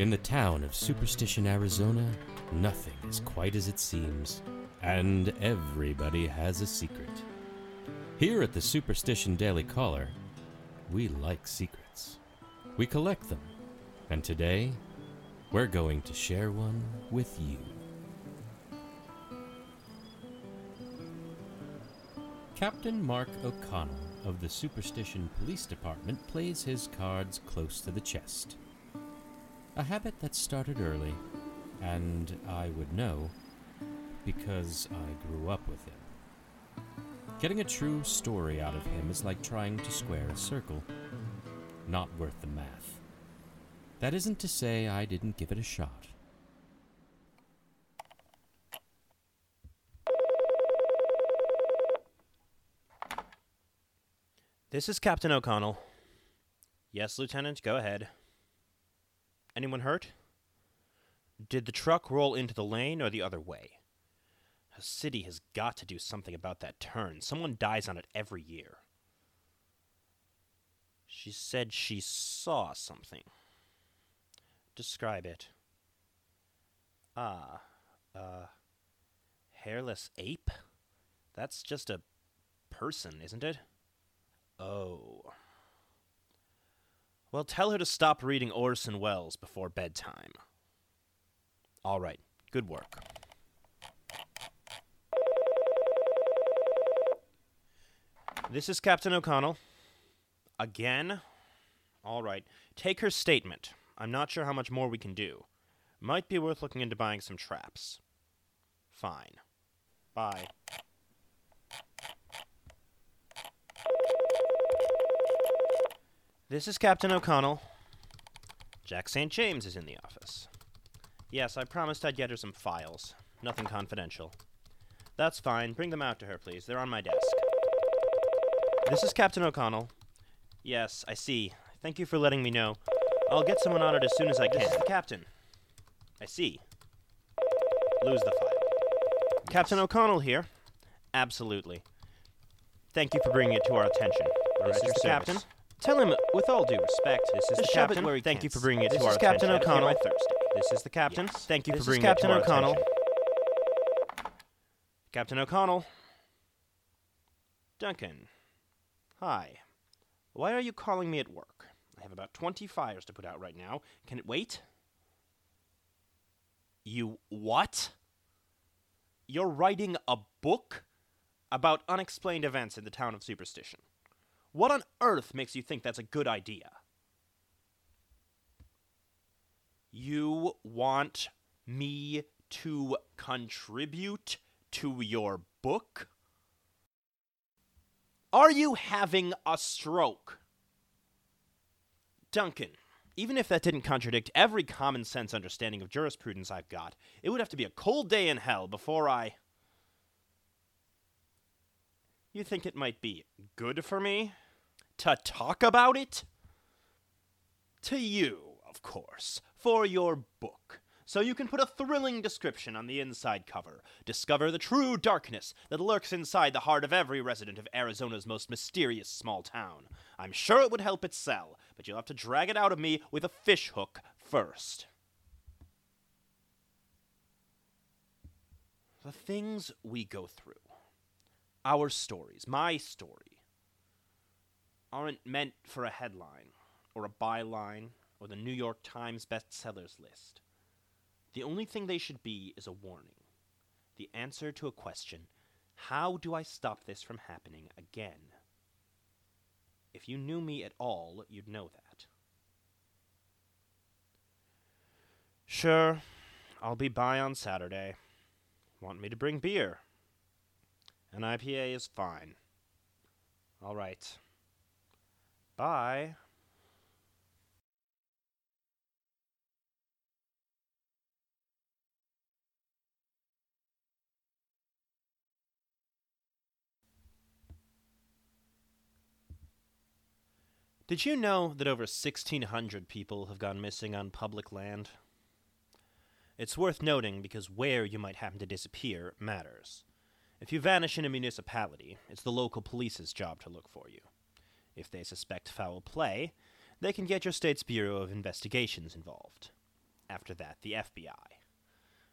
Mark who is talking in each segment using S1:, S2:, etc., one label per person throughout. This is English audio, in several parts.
S1: In the town of Superstition, Arizona, nothing is quite as it seems, and everybody has a secret. Here at the Superstition Daily Caller, we like secrets. We collect them, and today, we're going to share one with you. Captain Mark O'Connell of the Superstition Police Department plays his cards close to the chest. A habit that started early, and I would know because I grew up with him. Getting a true story out of him is like trying to square a circle. Not worth the math. That isn't to say I didn't give it a shot.
S2: This is Captain O'Connell. Yes, Lieutenant, go ahead. Anyone hurt? Did the truck roll into the lane or the other way? The city has got to do something about that turn. Someone dies on it every year. She said she saw something. Describe it. Ah, uh, hairless ape? That's just a person, isn't it? Oh. Well, tell her to stop reading Orson Welles before bedtime. All right, good work. This is Captain O'Connell. Again? All right, take her statement. I'm not sure how much more we can do. Might be worth looking into buying some traps. Fine. Bye. This is Captain O'Connell. Jack St. James is in the office. Yes, I promised I'd get her some files. Nothing confidential. That's fine. Bring them out to her, please. They're on my desk. This is Captain O'Connell. Yes, I see. Thank you for letting me know. I'll get someone on it as soon as I can. This is the captain. I see. Lose the file. Captain O'Connell here. Absolutely. Thank you for bringing it to our attention. This is the captain. Tell him, with all due respect, this is the captain.
S3: where he
S2: Thank you for bringing it
S3: This
S2: to our attention.
S3: This is Captain. O'Connell.
S2: Thursday. This is the captain.
S3: Yes.
S2: Thank you
S3: This
S2: for bringing it to our Captain
S3: O'Connell.
S2: attention. Captain O'Connell. Duncan. Hi. Why are you calling me at work? I have about 20 fires to put out right now. Can it wait? You what? You're writing a book about unexplained events in the town of Superstition. What on earth makes you think that's a good idea? You want me to contribute to your book? Are you having a stroke? Duncan, even if that didn't contradict every common sense understanding of jurisprudence I've got, it would have to be a cold day in hell before I. You think it might be good for me to talk about it? To you, of course, for your book. So you can put a thrilling description on the inside cover. Discover the true darkness that lurks inside the heart of every resident of Arizona's most mysterious small town. I'm sure it would help it sell, but you'll have to drag it out of me with a fish hook first. The things we go through, our stories, my story, aren't meant for a headline or a byline or the New York Times bestsellers list. The only thing they should be is a warning. The answer to a question How do I stop this from happening again? If you knew me at all, you'd know that. Sure, I'll be by on Saturday. Want me to bring beer? An IPA is fine. All right. Bye. Did you know that over 1,600 people have gone missing on public land? It's worth noting because where you might happen to disappear matters. If you vanish in a municipality, it's the local police's job to look for you. If they suspect foul play, they can get your state's Bureau of Investigations involved. after that, the FBI.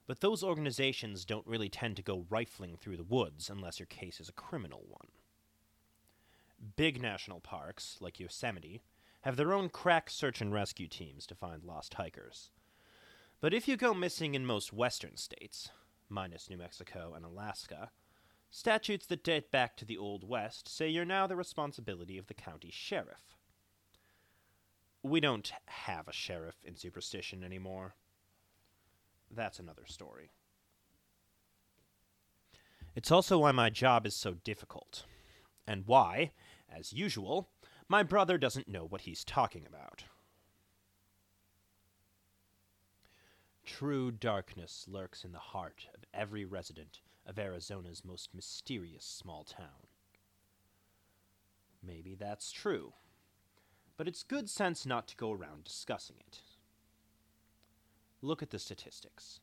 S2: But those organizations don't really tend to go rifling through the woods unless your case is a criminal one. Big national parks, like Yosemite, have their own crack search and rescue teams to find lost hikers. But if you go missing in most western states, minus New Mexico and Alaska, statutes that date back to the Old West say you're now the responsibility of the county sheriff. We don't have a sheriff in Superstition anymore. That's another story. It's also why my job is so difficult, and why, as usual, my brother doesn't know what he's talking about. True darkness lurks in the heart of every resident of Arizona's most mysterious small town. Maybe that's true, but it's good sense not to go around discussing it. Look at the statistics.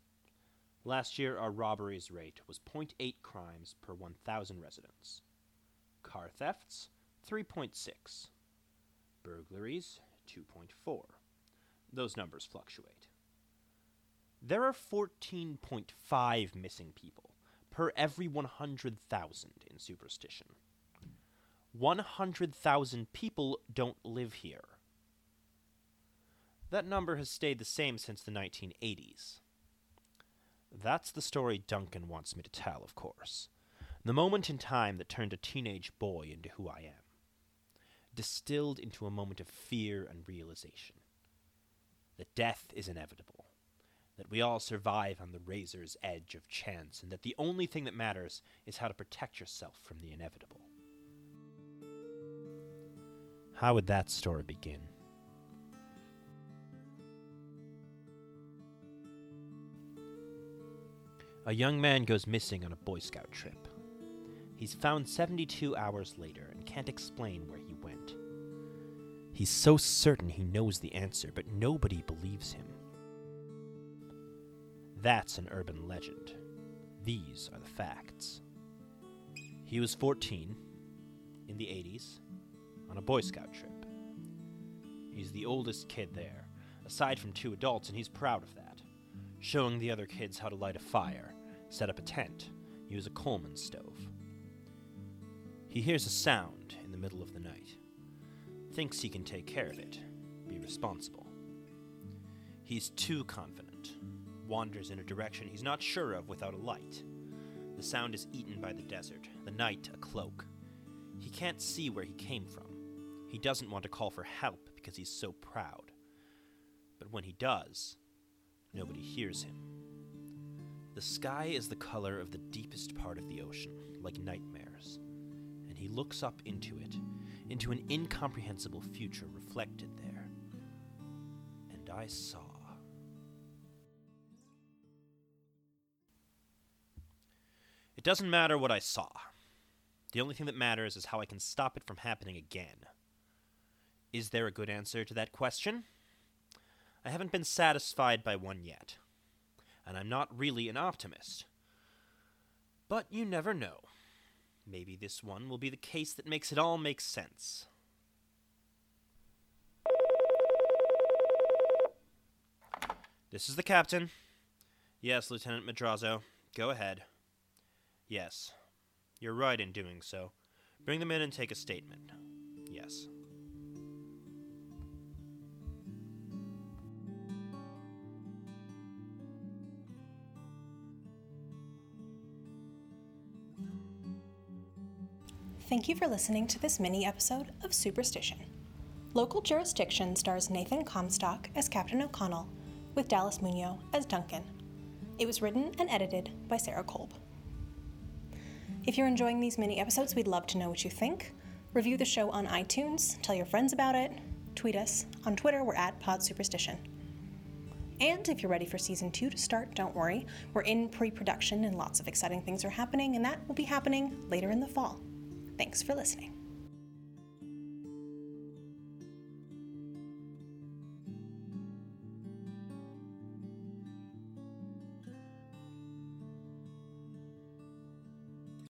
S2: Last year, our robberies rate was 0.8 crimes per 1,000 residents. Car thefts, 3.6. Burglaries, 2.4. Those numbers fluctuate. There are 14.5 missing people per every 100,000 in Superstition. 100,000 people don't live here. That number has stayed the same since the 1980s. That's the story Duncan wants me to tell, of course. The moment in time that turned a teenage boy into who I am. Distilled into a moment of fear and realization. That death is inevitable. That we all survive on the razor's edge of chance, and that the only thing that matters is how to protect yourself from the inevitable. How would that story begin? A young man goes missing on a Boy Scout trip. He's found 72 hours later and can't explain where he went. He's so certain he knows the answer, but nobody believes him. That's an urban legend. These are the facts. He was 14 in the 80s on a Boy Scout trip. He's the oldest kid there, aside from two adults, and he's proud of that. Showing the other kids how to light a fire, set up a tent, use a Coleman stove. He hears a sound in the middle of the night. Thinks he can take care of it, be responsible. He's too confident, wanders in a direction he's not sure of without a light. The sound is eaten by the desert, the night a cloak. He can't see where he came from. He doesn't want to call for help because he's so proud. But when he does, nobody hears him. The sky is the color of the deepest part of the ocean, like nightmares, and he looks up into it, into an incomprehensible future reflected there. And I saw. It doesn't matter what I saw. The only thing that matters is how I can stop it from happening again. Is there a good answer to that question? I haven't been satisfied by one yet, and I'm not really an optimist. But you never know. Maybe this one will be the case that makes it all make sense. This is the captain. Yes, Lieutenant Madrazo. Go ahead. Yes. You're right in doing so. Bring them in and take a statement. Yes.
S3: Thank you for listening to this mini episode of Superstition. Local Jurisdiction stars Nathan Comstock as Captain O'Connell, with Dallas Munoz as Duncan. It was written and edited by Sarah Kolb. If you're enjoying these mini episodes, we'd love to know what you think. Review the show on iTunes, tell your friends about it, tweet us. On Twitter, we're at Pod Superstition. And if you're ready for season two to start, don't worry. We're in pre production and lots of exciting things are happening, and that will be happening later in the fall. Thanks for listening.